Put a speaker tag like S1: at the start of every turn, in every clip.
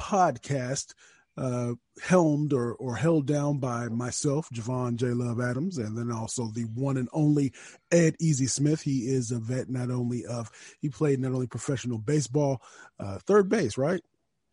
S1: podcast uh, helmed or, or held down by myself, Javon J. Love Adams, and then also the one and only Ed Easy Smith. He is a vet not only of, he played not only professional baseball, uh, third base, right?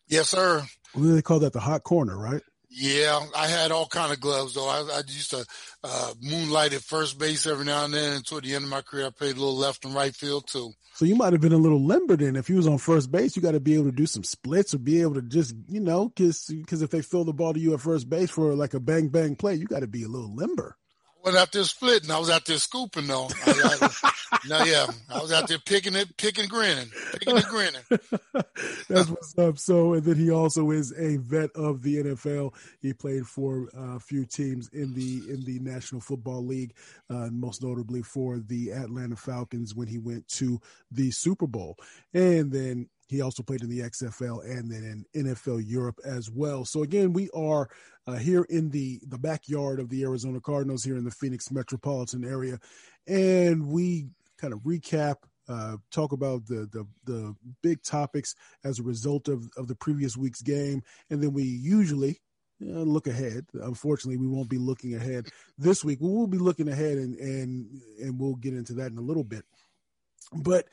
S2: Yes, sir.
S1: They call that the hot corner, right?
S2: Yeah, I had all kind of gloves though. I, I used to uh, moonlight at first base every now and then. Until the end of my career, I played a little left and right field too.
S1: So you might have been a little limber then. If you was on first base, you got to be able to do some splits or be able to just, you know, because because if they throw the ball to you at first base for like a bang bang play, you got to be a little limber
S2: wasn't out there splitting. I was out there scooping though. I, I, no, yeah, I was out there picking it, picking, grinning, picking and grinning.
S1: That's what's up. So, and then he also is a vet of the NFL. He played for a few teams in the in the National Football League, uh, most notably for the Atlanta Falcons when he went to the Super Bowl, and then he also played in the XFL and then in NFL Europe as well. So again, we are uh, here in the the backyard of the Arizona Cardinals here in the Phoenix metropolitan area, and we kind of recap. Uh, talk about the, the the big topics as a result of, of the previous week's game, and then we usually uh, look ahead. Unfortunately, we won't be looking ahead this week. We will be looking ahead, and and and we'll get into that in a little bit. But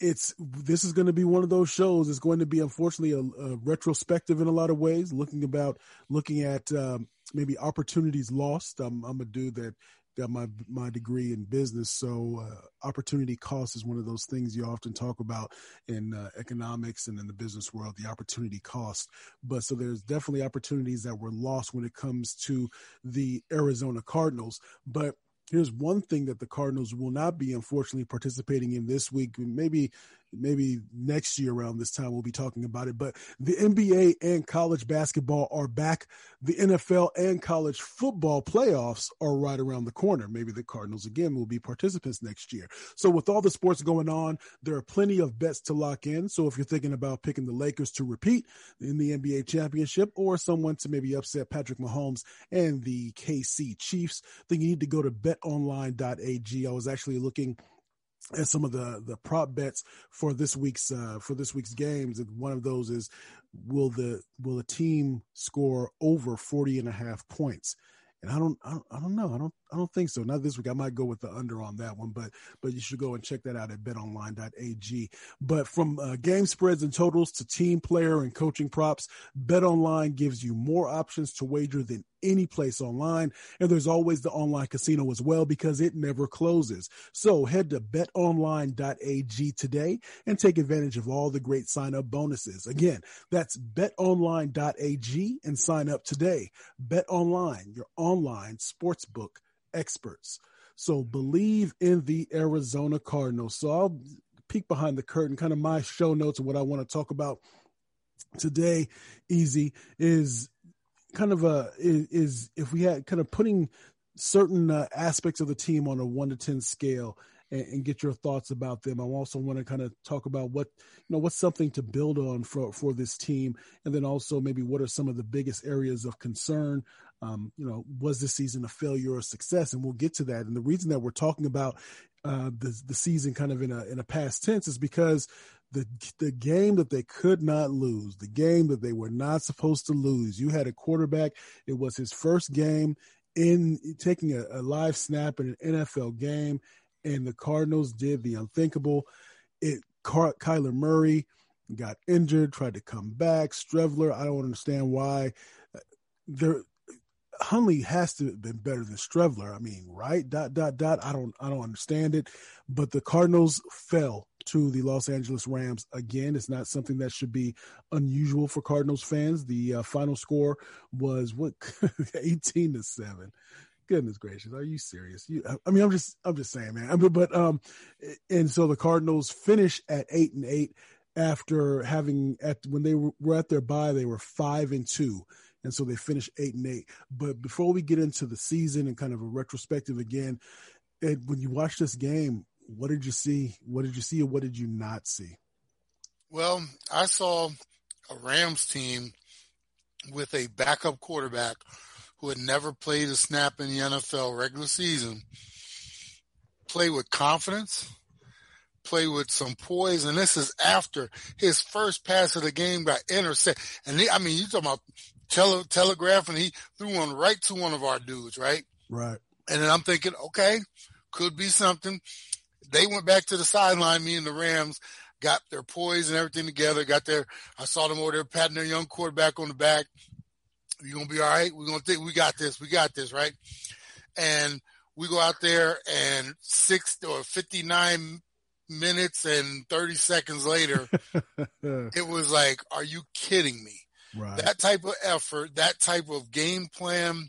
S1: it's this is going to be one of those shows. It's going to be unfortunately a, a retrospective in a lot of ways, looking about looking at um, maybe opportunities lost. I'm, I'm a dude that got my my degree in business, so uh, opportunity cost is one of those things you often talk about in uh, economics and in the business world. The opportunity cost, but so there's definitely opportunities that were lost when it comes to the Arizona Cardinals, but here's one thing that the Cardinals will not be unfortunately participating in this week. Maybe maybe next year around this time we'll be talking about it. But the NBA and college basketball are back. The NFL and college football playoffs are right around the corner. Maybe the Cardinals again will be participants next year. So with all the sports going on, there are plenty of bets to lock in. So if you're thinking about picking the Lakers to repeat in the NBA championship or someone to maybe upset Patrick Mahomes and the KC Chiefs, then you need to go to betonline.ag. I was actually looking and some of the the prop bets for this week's uh, for this week's games. And one of those is will the will a team score over 40 and a half points? And I don't, I don't, I don't know. I don't, I don't think so. Not this week. I might go with the under on that one, but, but you should go and check that out at betonline.ag. But from uh, game spreads and totals to team player and coaching props, betonline gives you more options to wager than any place online. And there's always the online casino as well because it never closes. So head to betonline.ag today and take advantage of all the great sign up bonuses. Again, that's betonline.ag and sign up today. Bet online, your online sportsbook experts. So believe in the Arizona Cardinals. So I'll peek behind the curtain, kind of my show notes and what I want to talk about today. Easy is kind of a is, is if we had kind of putting certain uh, aspects of the team on a one to ten scale and, and, get your thoughts about them. I also want to kind of talk about what you know what's something to build on for for this team, and then also maybe what are some of the biggest areas of concern. Um, you know, was this season a failure or a success? And we'll get to that. And the reason that we're talking about uh, the the season kind of in a in a past tense is because the the game that they could not lose, the game that they were not supposed to lose. You had a quarterback; it was his first game in taking a, a live snap in an NFL game, and the Cardinals did the unthinkable. It Kyler Murray got injured, tried to come back. Streveler, I don't understand why. Uh, there, Hundley has to have been better than Streveler. I mean, right? Dot dot dot. I don't I don't understand it. But the Cardinals fell to the Los Angeles Rams again. It's not something that should be unusual for Cardinals fans. The uh, final score was what 18 to 7. Goodness gracious, are you serious? You, I mean, I'm just, I'm just saying, man. But, but, um, and so the Cardinals finish at eight and eight after having at when they were at their bye, they were five and two and so they finished eight and eight. But before we get into the season and kind of a retrospective again, Ed, when you watch this game, what did you see? What did you see, or what did you not see?
S2: Well, I saw a Rams team with a backup quarterback who had never played a snap in the NFL regular season play with confidence, play with some poise, and this is after his first pass of the game got intercepted. And he, I mean, you talking about tele, telegraph, and he threw one right to one of our dudes, right?
S1: Right.
S2: And then I'm thinking, okay, could be something they went back to the sideline. Me and the Rams got their poise and everything together. Got their, I saw them over there patting their young quarterback on the back. You're gonna be all right. We're gonna think we got this. We got this, right? And we go out there and six or 59 minutes and 30 seconds later, it was like, are you kidding me? Right. That type of effort, that type of game plan,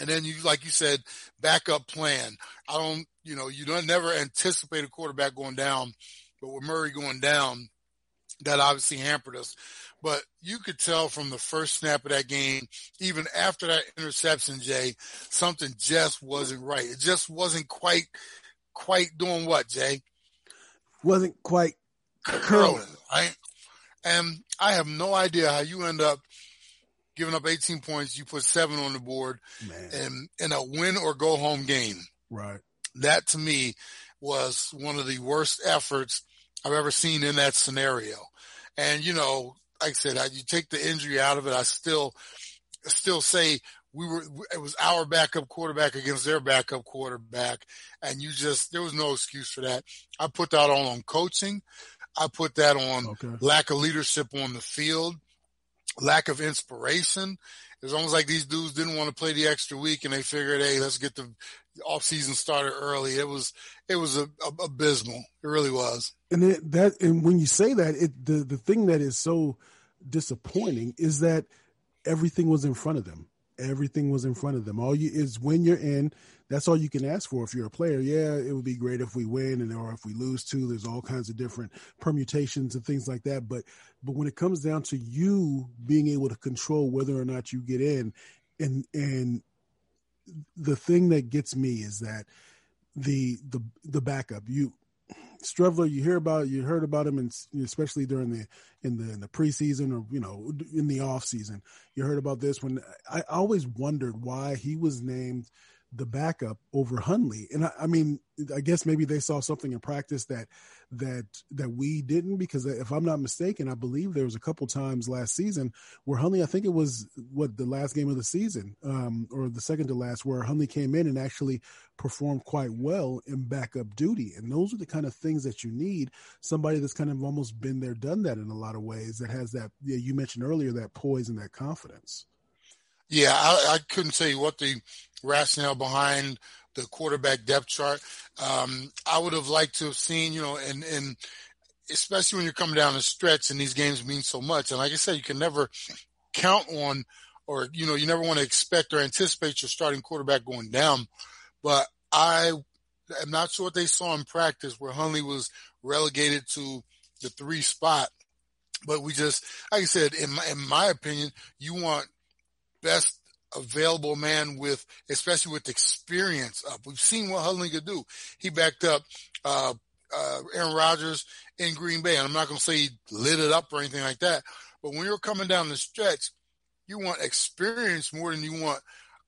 S2: and then you, like you said, backup plan. I don't, you know, you don't never anticipate a quarterback going down, but with Murray going down, that obviously hampered us. But you could tell from the first snap of that game, even after that interception, Jay, something just wasn't right. It just wasn't quite, quite doing what, Jay?
S1: Wasn't quite
S2: curling, right? And I have no idea how you end up giving up 18 points. You put seven on the board Man. and in a win or go home game.
S1: Right.
S2: That to me was one of the worst efforts I've ever seen in that scenario. And, you know, like I said, I, you take the injury out of it. I still, still say we were, it was our backup quarterback against their backup quarterback. And you just, there was no excuse for that. I put that all on coaching. I put that on okay. lack of leadership on the field, lack of inspiration. It's almost like these dudes didn't want to play the extra week and they figured, hey, let's get the off season started early. It was it was a, a, abysmal. It really was.
S1: And it, that and when you say that, it the the thing that is so disappointing is that everything was in front of them. Everything was in front of them. All you is when you're in, that's all you can ask for if you're a player. Yeah, it would be great if we win and or if we lose too. There's all kinds of different permutations and things like that. But but when it comes down to you being able to control whether or not you get in, and and the thing that gets me is that the the the backup you Streveler, you hear about you heard about him, and especially during the in the in the preseason or you know in the off season, you heard about this. When I always wondered why he was named the backup over Hundley. And I, I, mean, I guess maybe they saw something in practice that that that we didn't. Because if I'm not mistaken, I believe there was a couple times last season where Hundley, I think it was what the last game of the season, um, or the second to last, where Hundley came in and actually performed quite well in backup duty. And those are the kind of things that you need. Somebody that's kind of almost been there, done that in a lot of ways. That has that. You mentioned earlier that poise and that confidence.
S2: Yeah, I, I couldn't tell you what the rationale behind the quarterback depth chart. Um, I would have liked to have seen, you know, and, and especially when you're coming down the stretch and these games mean so much. And like I said, you can never count on, or, you know, you never want to expect or anticipate your starting quarterback going down. But I am not sure what they saw in practice where Hundley was relegated to the three spot. But we just, like I said, in my, in my opinion, you want best available man with, especially with experience up. We've seen what Hundley could do. He backed up, uh, uh, Aaron Rodgers in Green Bay. And I'm not going to say he lit it up or anything like that. But when you're coming down the stretch, you want experience more than you want,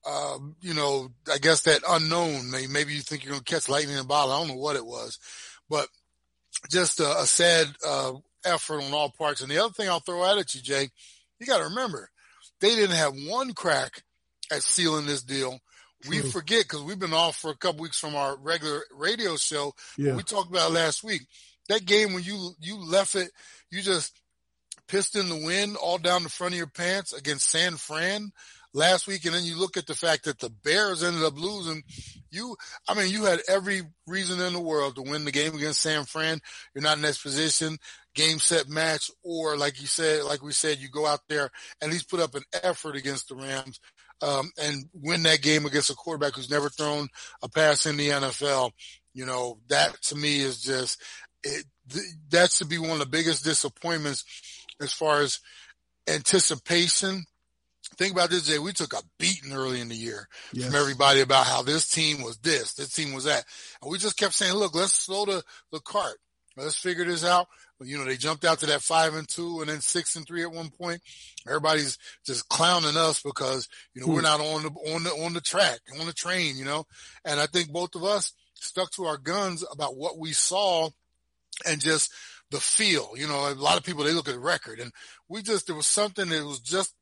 S2: uh, you know, I guess that unknown. Maybe you think you're going to catch lightning in a bottle. I don't know what it was, but just a, a sad uh, effort on all parts. And the other thing I'll throw out at you, Jay, you got to remember, they didn't have one crack at sealing this deal. We forget because we've been off for a couple weeks from our regular radio show. Yeah. We talked about last week. That game when you you left it, you just pissed in the wind all down the front of your pants against San Fran last week, and then you look at the fact that the Bears ended up losing. You, I mean, you had every reason in the world to win the game against San Fran. You're not in this position, game set match, or like you said, like we said, you go out there and at least put up an effort against the Rams. Um, and win that game against a quarterback who's never thrown a pass in the NFL. You know, that to me is just, it, that should be one of the biggest disappointments as far as anticipation think about this, Jay. We took a beating early in the year yes. from everybody about how this team was this, this team was that. And we just kept saying, look, let's slow the, the cart. Let's figure this out. But, you know, they jumped out to that five and two and then six and three at one point. Everybody's just clowning us because, you know, hmm. we're not on the, on the, on the track, on the train, you know, and I think both of us stuck to our guns about what we saw and just the feel, you know, a lot of people, they look at the record and we just, there was something that was just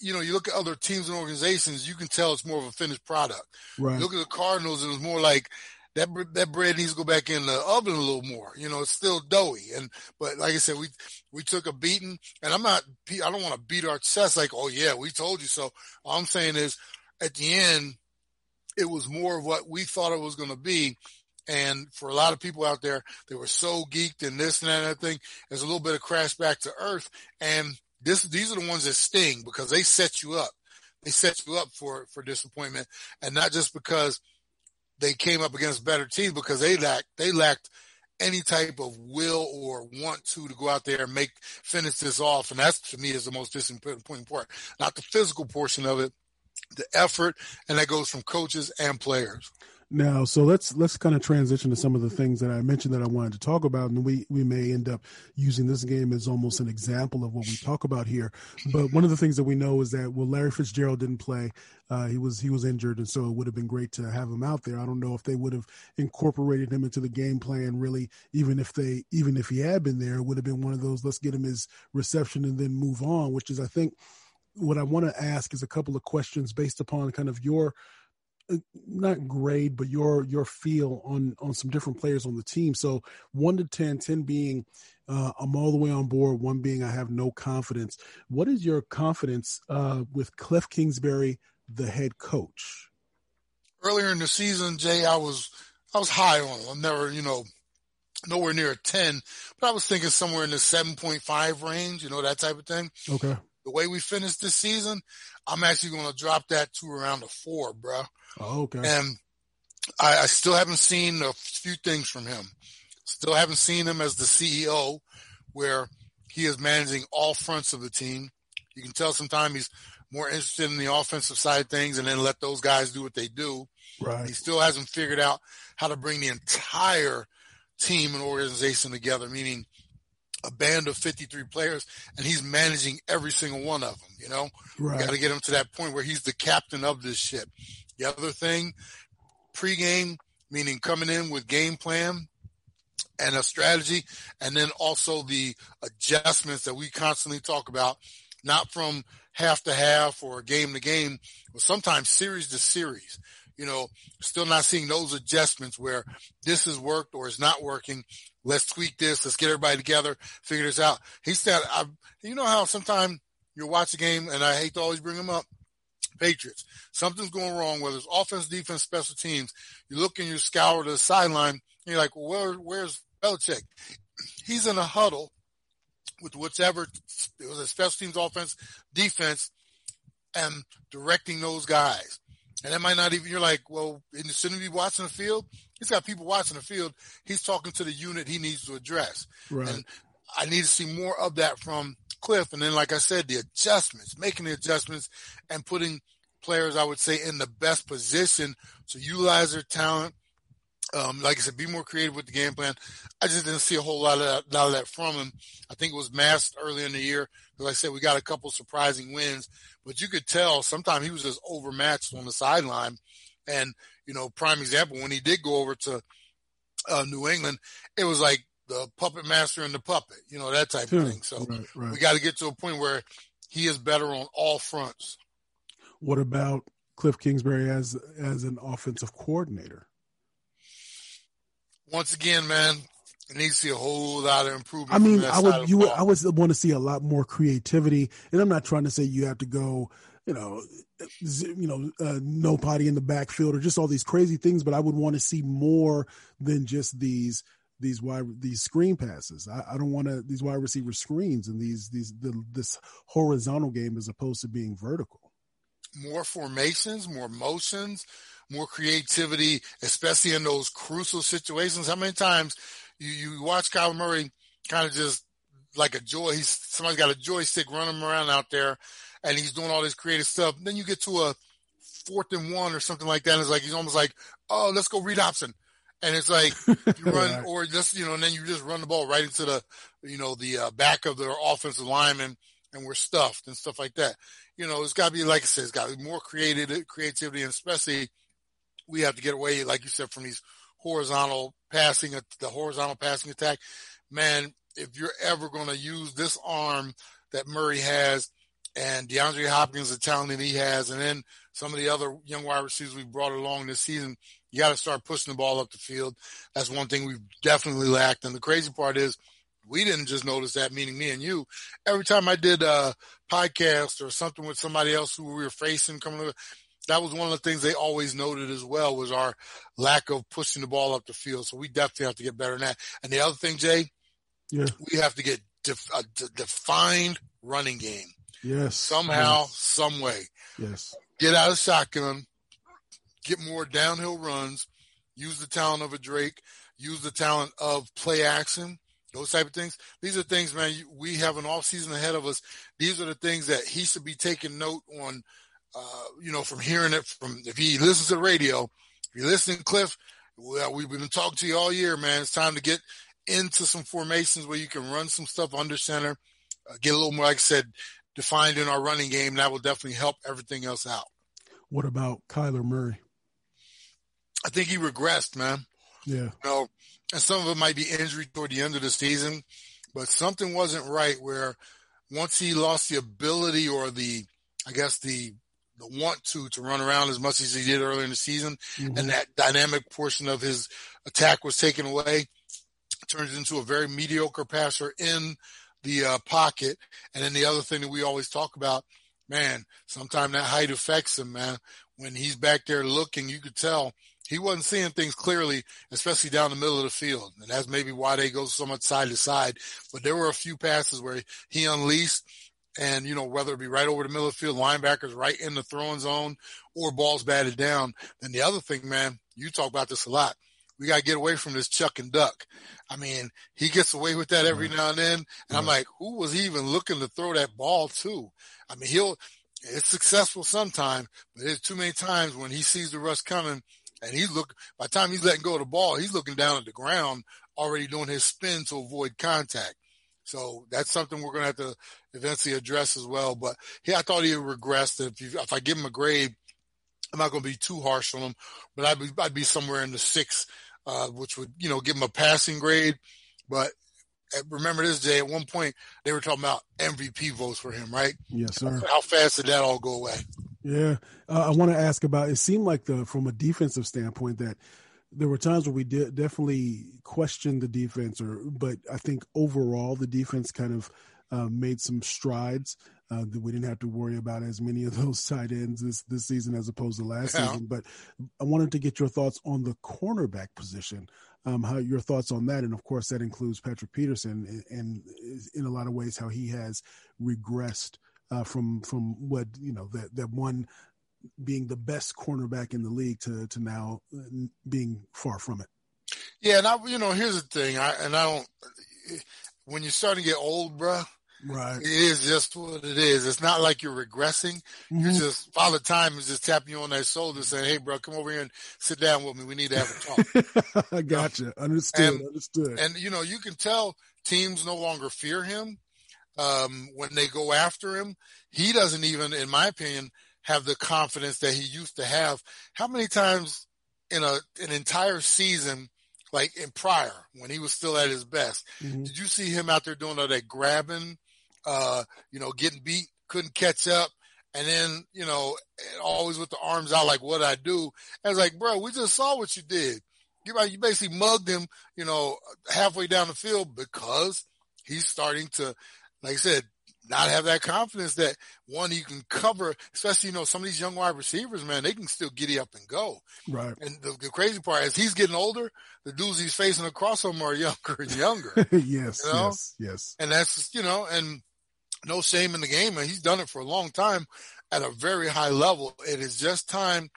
S2: you know, you look at other teams and organizations, you can tell it's more of a finished product. Right. You look at the Cardinals, it was more like that that bread needs to go back in the oven a little more. You know, it's still doughy. And but like I said, we we took a beating, and I'm not. I don't want to beat our chest like, oh yeah, we told you so. All I'm saying is, at the end, it was more of what we thought it was going to be. And for a lot of people out there, they were so geeked and this and that and that thing. There's a little bit of crash back to earth. And this, these are the ones that sting because they set you up. They set you up for, for disappointment and not just because they came up against better teams because they lacked, they lacked any type of will or want to to go out there and make finish this off. And that's to me is the most disappointing part. Not the physical portion of it, the effort, and that goes from coaches and players.
S1: Now, so let's let's kind of transition to some of the things that I mentioned that I wanted to talk about, and we we may end up using this game as almost an example of what we talk about here. But one of the things that we know is that well, Larry Fitzgerald didn't play; uh, he was he was injured, and so it would have been great to have him out there. I don't know if they would have incorporated him into the game plan, really, even if they even if he had been there, it would have been one of those let's get him his reception and then move on. Which is, I think, what I want to ask is a couple of questions based upon kind of your not grade, but your your feel on on some different players on the team. So one to 10, 10 being uh, I'm all the way on board, one being I have no confidence. What is your confidence uh, with Cliff Kingsbury, the head coach?
S2: Earlier in the season, Jay, I was I was high on him. I'm never, you know, nowhere near a 10, but I was thinking somewhere in the 7.5 range, you know, that type of thing.
S1: Okay.
S2: The way we finished this season, I'm actually going to drop that to around a four, bro.
S1: Oh, okay.
S2: And I, I still haven't seen a few things from him. Still haven't seen him as the CEO, where he is managing all fronts of the team. You can tell sometimes he's more interested in the offensive side of things and then let those guys do what they do.
S1: Right.
S2: He still hasn't figured out how to bring the entire team and organization together, meaning a band of 53 players and he's managing every single one of them, you know? Right. Got to get him to that point where he's the captain of this ship. The other thing, pregame, meaning coming in with game plan and a strategy, and then also the adjustments that we constantly talk about, not from half to half or game to game, but sometimes series to series. You know, still not seeing those adjustments where this has worked or is not working. Let's tweak this. Let's get everybody together, figure this out. He said, I, you know how sometimes you watch a game and I hate to always bring them up. Patriots. Something's going wrong, whether it's offense, defense, special teams. You look and you scour the sideline, and you're like, well, where, where's Belichick? He's in a huddle with whichever it was a special teams, offense, defense, and directing those guys. And that might not even, you're like, well, shouldn't he be watching the field? He's got people watching the field. He's talking to the unit he needs to address.
S1: Right.
S2: And I need to see more of that from Cliff. And then, like I said, the adjustments, making the adjustments and putting players, I would say, in the best position to utilize their talent. Um, like I said, be more creative with the game plan. I just didn't see a whole lot of that, lot of that from him. I think it was masked early in the year. Like I said, we got a couple surprising wins, but you could tell sometimes he was just overmatched on the sideline. And, you know, prime example, when he did go over to uh, New England, it was like the puppet master and the puppet, you know, that type of thing. So right, right. we got to get to a point where he is better on all fronts.
S1: What about Cliff Kingsbury as as an offensive coordinator?
S2: Once again, man, it needs to see a whole lot of improvement.
S1: I mean, I would you would, I would want to see a lot more creativity, and I'm not trying to say you have to go, you know, you know, uh, no potty in the backfield or just all these crazy things, but I would want to see more than just these these wide these screen passes. I, I don't want to these wide receiver screens and these these the, this horizontal game as opposed to being vertical.
S2: More formations, more motions, more creativity, especially in those crucial situations. How many times you you watch Kyle Murray kind of just like a joy? He's somebody's got a joystick running around out there, and he's doing all this creative stuff. Then you get to a fourth and one or something like that. And it's like he's almost like, oh, let's go read option and it's like you run or just you know, and then you just run the ball right into the you know the uh, back of their offensive lineman, and we're stuffed and stuff like that. You know, it's got to be like I said, it's got to be more creative creativity, and especially we have to get away, like you said, from these horizontal passing, the horizontal passing attack. Man, if you're ever going to use this arm that Murray has, and DeAndre Hopkins, the talent that he has, and then some of the other young wide receivers we brought along this season, you got to start pushing the ball up the field. That's one thing we've definitely lacked. And the crazy part is we didn't just notice that, meaning me and you. Every time I did a podcast or something with somebody else who we were facing coming that was one of the things they always noted as well was our lack of pushing the ball up the field. So we definitely have to get better in that. And the other thing, Jay, yeah. we have to get def- a d- defined running game.
S1: Yes.
S2: Somehow, yes. some way.
S1: Yes.
S2: Get out of shotgun, get more downhill runs, use the talent of a Drake, use the talent of play action, those type of things. These are things, man, we have an off season ahead of us. These are the things that he should be taking note on, uh, you know, from hearing it from, if he listens to the radio, if you're listening, Cliff, well, we've been talking to you all year, man. It's time to get into some formations where you can run some stuff under center, uh, get a little more, like I said, defined in our running game. That will definitely help everything else out.
S1: What about Kyler Murray?
S2: I think he regressed, man.
S1: Yeah.
S2: You know, and some of it might be injury toward the end of the season, but something wasn't right where once he lost the ability or the, I guess the, the want to, to run around as much as he did earlier in the season mm-hmm. and that dynamic portion of his attack was taken away, turns into a very mediocre passer in the uh, pocket. And then the other thing that we always talk about, man, sometimes that height affects him, man. When he's back there looking, you could tell he wasn't seeing things clearly, especially down the middle of the field. And that's maybe why they go so much side to side. But there were a few passes where he unleashed and, you know, whether it be right over the middle of the field, linebackers right in the throwing zone or balls batted down. Then the other thing, man, you talk about this a lot. We got to get away from this chuck and duck. I mean, he gets away with that every mm-hmm. now and then. And I'm mm-hmm. like, who was he even looking to throw that ball to? I mean, he'll, it's successful sometimes, but there's too many times when he sees the rush coming and he's look by the time he's letting go of the ball, he's looking down at the ground, already doing his spin to avoid contact. So that's something we're going to have to eventually address as well. But yeah, I thought he regressed. If you, if I give him a grade, I'm not going to be too harsh on him, but I'd be, I'd be somewhere in the six, uh, which would, you know, give him a passing grade. But uh, remember this day at one point they were talking about MVP votes for him, right?
S1: Yes, sir.
S2: How fast did that all go away?
S1: Yeah, uh, I want to ask about. It seemed like the from a defensive standpoint that there were times where we did definitely questioned the defense, or but I think overall the defense kind of uh, made some strides. Uh, that we didn't have to worry about as many of those tight ends this this season as opposed to last yeah. season. But I wanted to get your thoughts on the cornerback position. Um, how your thoughts on that, and of course that includes Patrick Peterson, and, and in a lot of ways how he has regressed uh, from from what you know that that one being the best cornerback in the league to to now uh, being far from it.
S2: Yeah, and I, you know, here's the thing, I and I don't. When you start to get old, bruh,
S1: Right.
S2: It is just what it is. It's not like you're regressing. Mm-hmm. You're just Father Time is just tapping you on that shoulder saying, Hey bro, come over here and sit down with me. We need to have a
S1: talk. I gotcha. Understood.
S2: And,
S1: Understood.
S2: And you know, you can tell teams no longer fear him. Um, when they go after him, he doesn't even, in my opinion, have the confidence that he used to have. How many times in a an entire season, like in prior when he was still at his best, mm-hmm. did you see him out there doing all that grabbing, uh, you know, getting beat, couldn't catch up, and then you know, always with the arms out, like what I do. I was like, bro, we just saw what you did. You you basically mugged him, you know, halfway down the field because he's starting to, like I said, not have that confidence that one you can cover, especially you know some of these young wide receivers, man, they can still giddy up and go.
S1: Right.
S2: And the, the crazy part is he's getting older. The dudes he's facing across him are younger and younger.
S1: yes. You know? Yes. Yes.
S2: And that's you know, and no shame in the game, and he's done it for a long time at a very high level. It is just time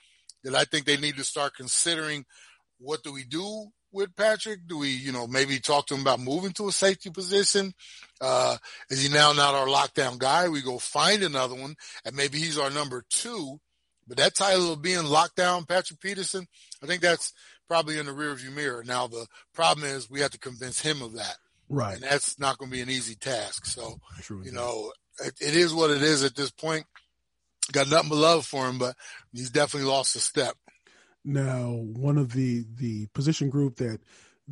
S2: that I think they need to start considering what do we do with Patrick? Do we, you know, maybe talk to him about moving to a safety position? Uh, is he now not our lockdown guy? We go find another one and maybe he's our number two. But that title of being lockdown Patrick Peterson, I think that's probably in the rearview mirror. Now the problem is we have to convince him of that.
S1: Right.
S2: And that's not going to be an easy task. So, True you know, it, it is what it is at this point. Got nothing but love for him, but he's definitely lost a step.
S1: Now, one of the the position group that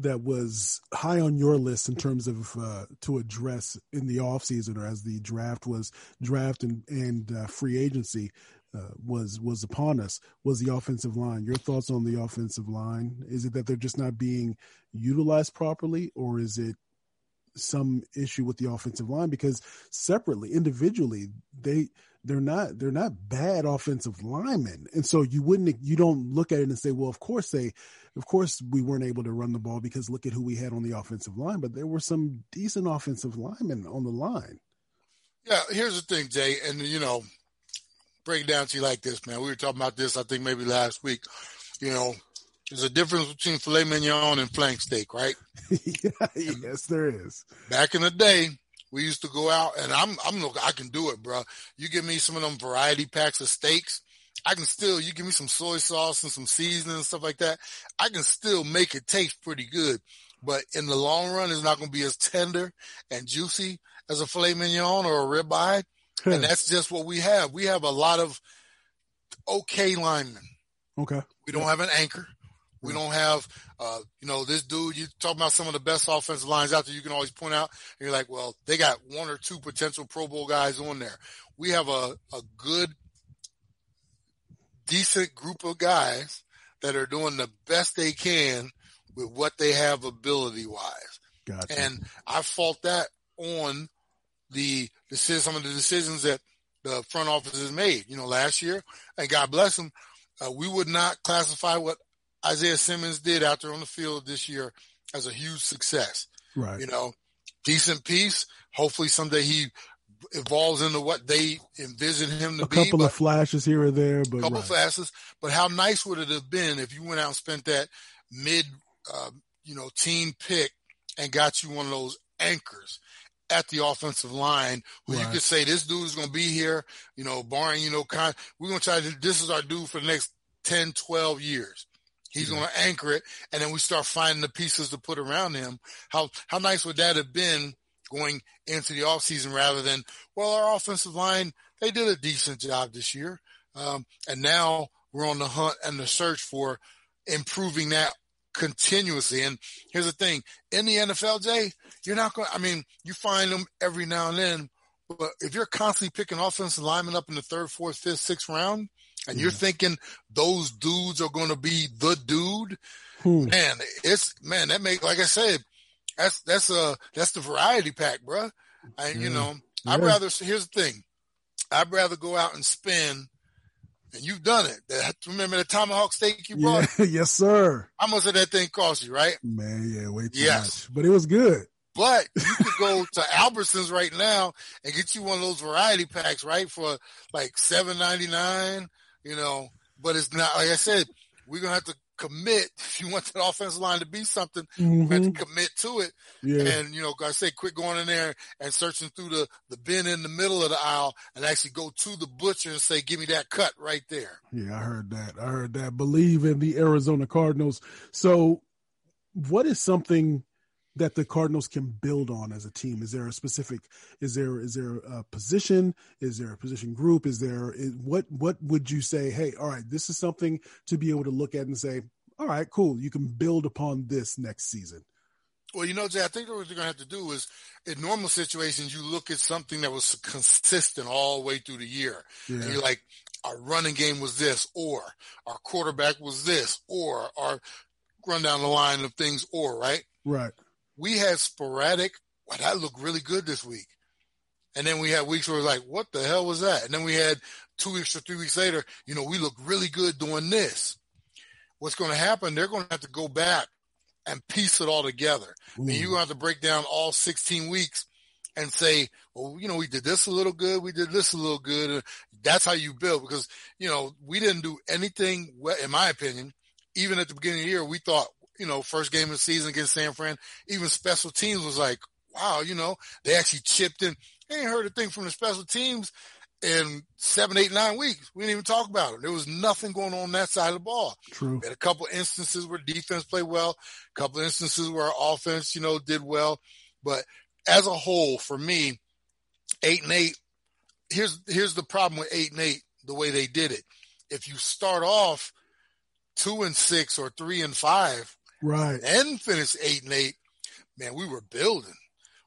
S1: that was high on your list in terms of uh, to address in the offseason or as the draft was draft and, and uh, free agency uh, was was upon us was the offensive line. Your thoughts on the offensive line? Is it that they're just not being utilized properly, or is it some issue with the offensive line? Because separately, individually, they they're not they're not bad offensive linemen, and so you wouldn't you don't look at it and say, well, of course they, of course we weren't able to run the ball because look at who we had on the offensive line, but there were some decent offensive linemen on the line.
S2: Yeah, here's the thing, Jay, and you know, break it down to you like this, man. We were talking about this, I think maybe last week. You know, there's a difference between filet mignon and flank steak, right?
S1: yeah, yes, there is.
S2: Back in the day, we used to go out and I'm, I'm, I can do it, bro. You give me some of them variety packs of steaks. I can still, you give me some soy sauce and some seasoning and stuff like that. I can still make it taste pretty good, but in the long run, it's not going to be as tender and juicy as a filet mignon or a ribeye. and that's just what we have. We have a lot of okay linemen.
S1: Okay.
S2: We don't have an anchor. We don't have, uh, you know, this dude, you talk about some of the best offensive lines out there. You can always point out and you're like, well, they got one or two potential pro bowl guys on there. We have a, a good, decent group of guys that are doing the best they can with what they have ability wise.
S1: Gotcha.
S2: And I fault that on the decision, some of the decisions that the front office has made. You know, last year, and God bless them, uh, we would not classify what Isaiah Simmons did out there on the field this year as a huge success.
S1: Right.
S2: You know, decent piece. Hopefully someday he evolves into what they envision him to
S1: a
S2: be.
S1: A couple of flashes here or there, but
S2: a couple
S1: right.
S2: flashes. But how nice would it have been if you went out and spent that mid, uh, you know, team pick and got you one of those anchors at the offensive line where right. you could say this dude is going to be here, you know, barring, you know, kind, we're going to try to, this is our dude for the next 10, 12 years. He's going to anchor it, and then we start finding the pieces to put around him. How how nice would that have been going into the offseason rather than well, our offensive line they did a decent job this year, um, and now we're on the hunt and the search for improving that continuously. And here's the thing: in the NFL, Jay, you're not going. I mean, you find them every now and then, but if you're constantly picking offensive linemen up in the third, fourth, fifth, sixth round, and you're thinking those dudes are going to be the dude, hmm. man, it's man that make like I said, that's that's uh that's the variety pack, bro. And you know, yeah. I'd rather here's the thing, I'd rather go out and spend. And you've done it. That, remember the tomahawk steak you bought?
S1: Yeah, yes, sir.
S2: How much did that thing cost you, right?
S1: Man, yeah, way too yes. much. But it was good.
S2: But you could go to Albertsons right now and get you one of those variety packs, right, for like seven ninety nine you know, but it's not, like I said, we're going to have to commit. If you want that offensive line to be something, mm-hmm. you have to commit to it. Yeah. And, you know, I say quit going in there and searching through the, the bin in the middle of the aisle and actually go to the butcher and say, give me that cut right there.
S1: Yeah, I heard that. I heard that. Believe in the Arizona Cardinals. So what is something that the Cardinals can build on as a team? Is there a specific? Is there is there a position? Is there a position group? Is there is, what what would you say? Hey, all right, this is something to be able to look at and say, all right, cool. You can build upon this next season.
S2: Well, you know, Jay, I think what you're going to have to do is in normal situations, you look at something that was consistent all the way through the year. Yeah. And you're like, our running game was this, or our quarterback was this, or our run down the line of things, or right?
S1: Right
S2: we had sporadic, wow, that looked really good this week. And then we had weeks where it was like, what the hell was that? And then we had two weeks or three weeks later, you know, we look really good doing this. What's going to happen? They're going to have to go back and piece it all together. Ooh. And you're going to have to break down all 16 weeks and say, well, you know, we did this a little good. We did this a little good. And that's how you build because, you know, we didn't do anything, in my opinion, even at the beginning of the year, we thought, you know, first game of the season against San Fran, even special teams was like, wow, you know, they actually chipped in. They ain't heard a thing from the special teams in seven, eight, nine weeks. We didn't even talk about it. There was nothing going on, on that side of the ball.
S1: True.
S2: had a couple instances where defense played well, a couple instances where offense, you know, did well. But as a whole, for me, eight and eight, here's here's the problem with eight and eight, the way they did it. If you start off two and six or three and five,
S1: right,
S2: and finish eight and eight, man, we were building.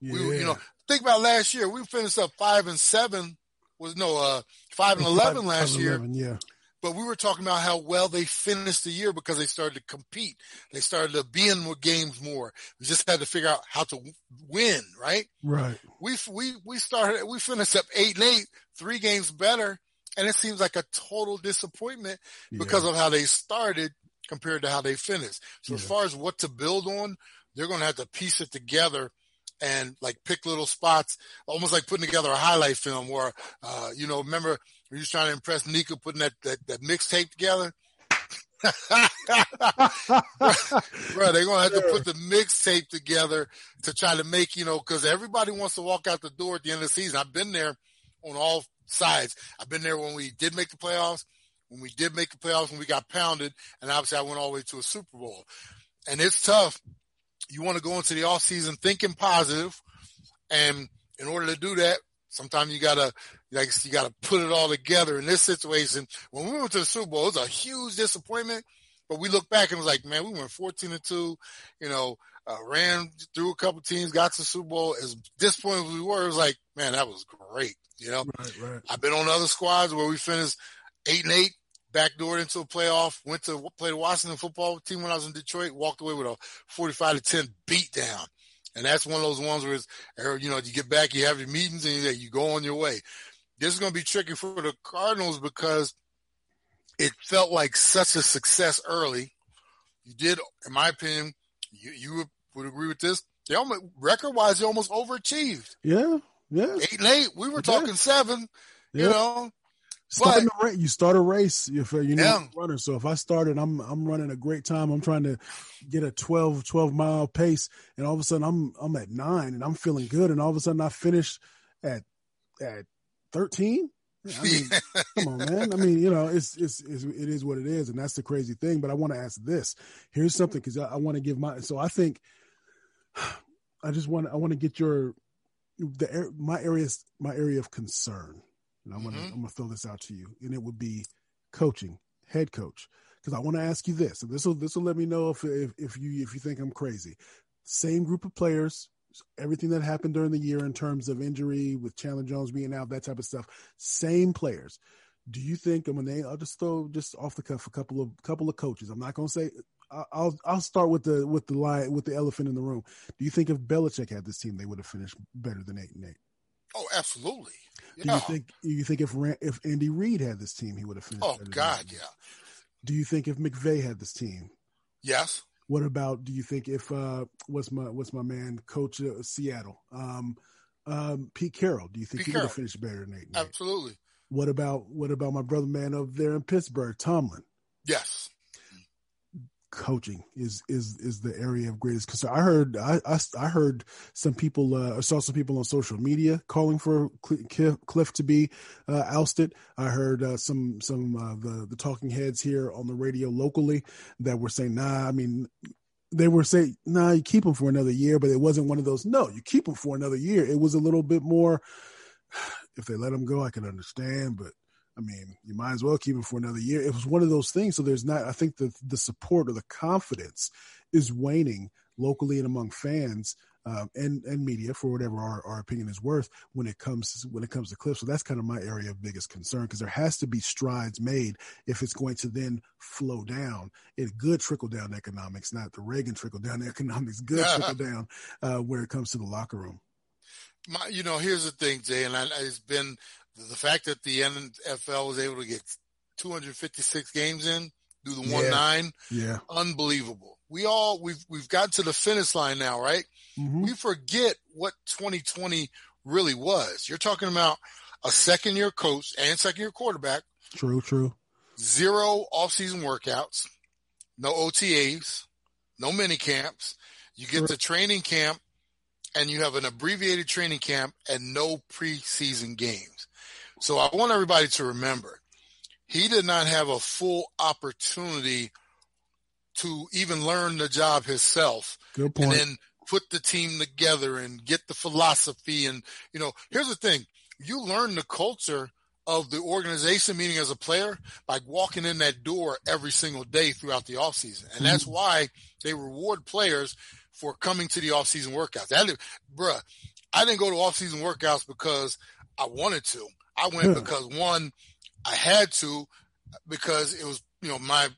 S2: Yeah. We were, you know, think about last year. We finished up five and seven. Was no uh five and eleven last year. 11,
S1: yeah.
S2: But we were talking about how well they finished the year because they started to compete. They started to be in more games more. We just had to figure out how to win, right?
S1: Right.
S2: We we we started. We finished up eight and eight, three games better, and it seems like a total disappointment yeah. because of how they started compared to how they finished. So yeah. as far as what to build on, they're going to have to piece it together and like pick little spots, almost like putting together a highlight film where, uh, you know, remember we was trying to impress Nika putting that, that, that mixtape together. bro, they're gonna have to put the mixtape together to try to make you know because everybody wants to walk out the door at the end of the season. I've been there on all sides. I've been there when we did make the playoffs when we did make the playoffs when we got pounded, and obviously I went all the way to a Super Bowl. And it's tough. You want to go into the off season thinking positive, and in order to do that, sometimes you gotta like you gotta put it all together. In this situation, when we went to the Super Bowl, it was a huge disappointment. But we look back and was like, man, we went 14 and two. You know, uh, ran through a couple teams, got to Super Bowl. As disappointed as we were, it was like, man, that was great. You know,
S1: right, right.
S2: I've been on other squads where we finished eight and eight, backdoored into a playoff, went to play the Washington football team when I was in Detroit, walked away with a 45 to 10 beat down. And that's one of those ones where it's, er, you know, you get back, you have your meetings and you go on your way. This is going to be tricky for the Cardinals because it felt like such a success early. You did, in my opinion, you, you would agree with this. They almost, record wise, they almost overachieved.
S1: Yeah. Yeah.
S2: Eight and eight. We were talking yeah. seven, yeah. you know,
S1: Starting but, a race, you start a race if you know yeah. runner. So if I started, I'm I'm running a great time. I'm trying to get a 12, 12 mile pace, and all of a sudden I'm I'm at nine and I'm feeling good, and all of a sudden I finish at at thirteen. I mean, come on, man. I mean, you know, it's, it's, it's it is what it is, and that's the crazy thing. But I want to ask this. Here's something because I, I want to give my. So I think I just want I want to get your the my areas my area of concern and I'm gonna mm-hmm. I'm gonna throw this out to you, and it would be coaching, head coach, because I want to ask you this, and this will this will let me know if, if if you if you think I'm crazy. Same group of players, everything that happened during the year in terms of injury with Chandler Jones being out, that type of stuff. Same players. Do you think? I mean, they, I'll just throw just off the cuff a couple of couple of coaches. I'm not gonna say. I'll I'll start with the with the lie with the elephant in the room. Do you think if Belichick had this team, they would have finished better than eight and eight?
S2: Oh, absolutely.
S1: Yeah. Do you think you think if if Andy Reid had this team, he would have finished?
S2: Oh God, yeah.
S1: Do you think if McVay had this team?
S2: Yes.
S1: What about? Do you think if uh, what's my what's my man coach of Seattle, um, um, Pete Carroll? Do you think Pete he would have finished better than eight?
S2: Absolutely.
S1: What about what about my brother man over there in Pittsburgh, Tomlin?
S2: Yes.
S1: Coaching is is is the area of greatest concern. I heard I I, I heard some people uh, I saw some people on social media calling for Cliff to be uh, ousted. I heard uh, some some uh, the the talking heads here on the radio locally that were saying, "Nah, I mean." They were saying, "Nah, you keep him for another year," but it wasn't one of those. No, you keep him for another year. It was a little bit more. If they let him go, I can understand, but I mean, you might as well keep him for another year. It was one of those things. So there's not, I think the, the support or the confidence is waning locally and among fans um, and, and media for whatever our, our opinion is worth when it comes, when it comes to Cliff. So that's kind of my area of biggest concern because there has to be strides made if it's going to then flow down in good trickle down economics, not the Reagan trickle down economics, good trickle down uh, where it comes to the locker room.
S2: My, you know, here's the thing, Jay, and I, it's been the fact that the NFL was able to get 256 games in do the one
S1: yeah.
S2: nine,
S1: yeah,
S2: unbelievable. We all we've we've got to the finish line now, right?
S1: Mm-hmm.
S2: We forget what 2020 really was. You're talking about a second year coach and second year quarterback.
S1: True, true.
S2: Zero off-season workouts, no OTAs, no mini camps. You get to training camp and you have an abbreviated training camp and no preseason games. So I want everybody to remember he did not have a full opportunity to even learn the job himself.
S1: Good point.
S2: And then put the team together and get the philosophy. And, you know, here's the thing. You learn the culture of the organization, meaning as a player, by walking in that door every single day throughout the offseason. And that's
S1: Mm-hmm.
S2: why they reward players for coming to the offseason workouts. That, bruh, I didn't go to offseason workouts because I wanted to. I went
S1: Yeah.
S2: because one, I had to because it was, you know, my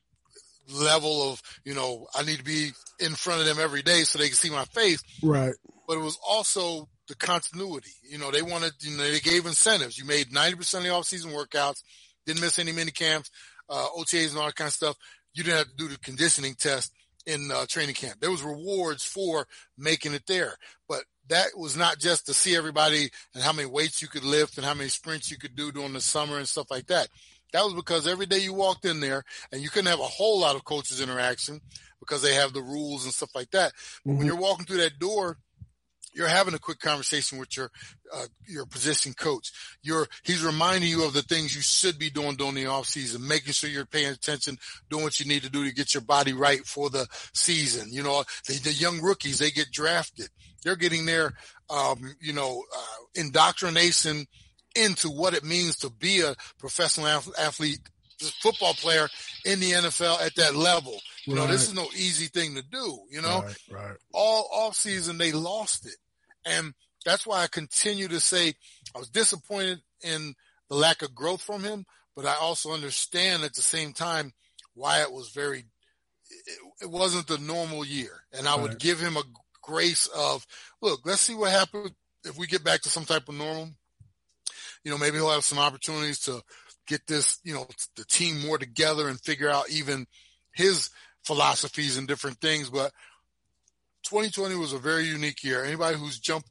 S2: level of, you know, I need to be in front of them every day so they can see my face.
S1: Right.
S2: But it was also the continuity. You know, they wanted, you know, they gave incentives. You made 90% of the off-season workouts, didn't miss any mini camps, uh, OTAs and all that kind of stuff. You didn't have to do the conditioning test in uh, training camp. There was rewards for making it there, but that was not just to see everybody and how many weights you could lift and how many sprints you could do during the summer and stuff like that. That was because every day you walked in there and you couldn't have a whole lot of coaches interaction because they have the rules and stuff like that. But when
S1: Mhm.
S2: you're walking through that door, you're having a quick conversation with your uh, your position coach. You're he's reminding you of the things you should be doing during the off season, making sure you're paying attention, doing what you need to do to get your body right for the season. You know, the, the young rookies they get drafted, they're getting their um, you know uh, indoctrination into what it means to be a professional athlete, football player in the NFL at that level. You know, this is no easy thing to do. You know,
S1: Right. Right.
S2: all off season they lost it. And that's why I continue to say I was disappointed in the lack of growth from him, but I also understand at the same time why it was very it, it wasn't the normal year. And I would
S1: Right.
S2: give him a grace of look, let's see what happens if we get back to some type of normal. You know, maybe he'll have some opportunities to get this, you know, the team more together and figure out even his philosophies and different things. But 2020 was a very unique year. Anybody who's jump,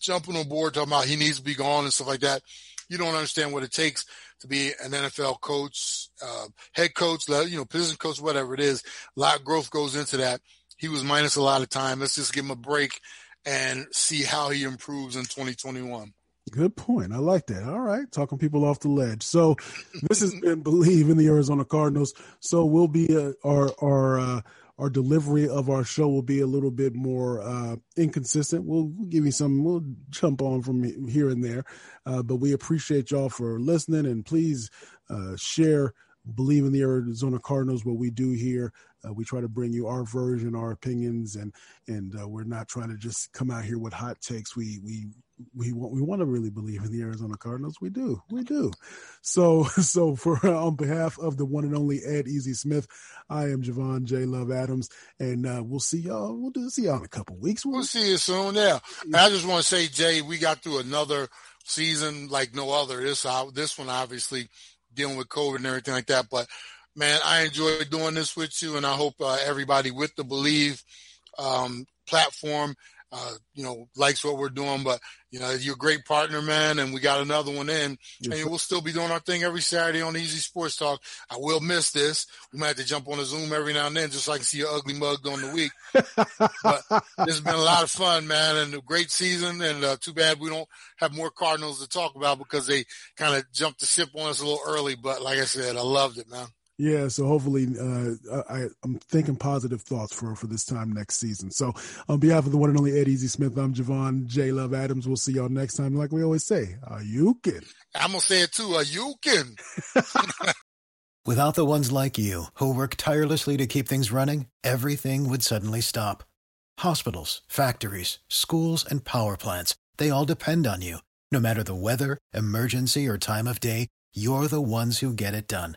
S2: jumping on board talking about he needs to be gone and stuff like that, you don't understand what it takes to be an NFL coach, uh, head coach, you know, position coach, whatever it is. A lot of growth goes into that. He was minus a lot of time. Let's just give him a break and see how he improves in 2021.
S1: Good point. I like that. All right. Talking people off the ledge. So this has been Believe in the Arizona Cardinals. So we'll be, uh, our, our, uh, our delivery of our show will be a little bit more uh, inconsistent. We'll, give you some, we'll jump on from here and there. Uh, but we appreciate y'all for listening and please uh, share Believe in the Arizona Cardinals, what we do here. Uh, we try to bring you our version, our opinions, and and uh, we're not trying to just come out here with hot takes. We we we want we want to really believe in the Arizona Cardinals. We do, we do. So so for on behalf of the one and only Ed Easy Smith, I am Javon J Love Adams, and uh, we'll see y'all. We'll do see y'all in a couple weeks.
S2: We'll see you soon. Yeah, and I just want to say, Jay, we got through another season like no other. This uh, this one obviously dealing with COVID and everything like that, but man, I enjoy doing this with you, and I hope uh, everybody with the Believe um, platform uh, you know, likes what we're doing. But you know, you're a great partner, man, and we got another one in, yes, and we'll still be doing our thing every Saturday on Easy Sports Talk. I will miss this. We might have to jump on a Zoom every now and then, just so I can see your ugly mug during the week. but this has been a lot of fun, man, and a great season. And uh, too bad we don't have more Cardinals to talk about because they kind of jumped the ship on us a little early. But like I said, I loved it, man.
S1: Yeah, so hopefully, uh, I, I'm thinking positive thoughts for for this time next season. So, on behalf of the one and only Ed Easy Smith, I'm Javon J Love Adams. We'll see y'all next time. Like we always say, are you can.
S2: I'm gonna say it too. Are you can.
S3: Without the ones like you who work tirelessly to keep things running, everything would suddenly stop. Hospitals, factories, schools, and power plants—they all depend on you. No matter the weather, emergency, or time of day, you're the ones who get it done.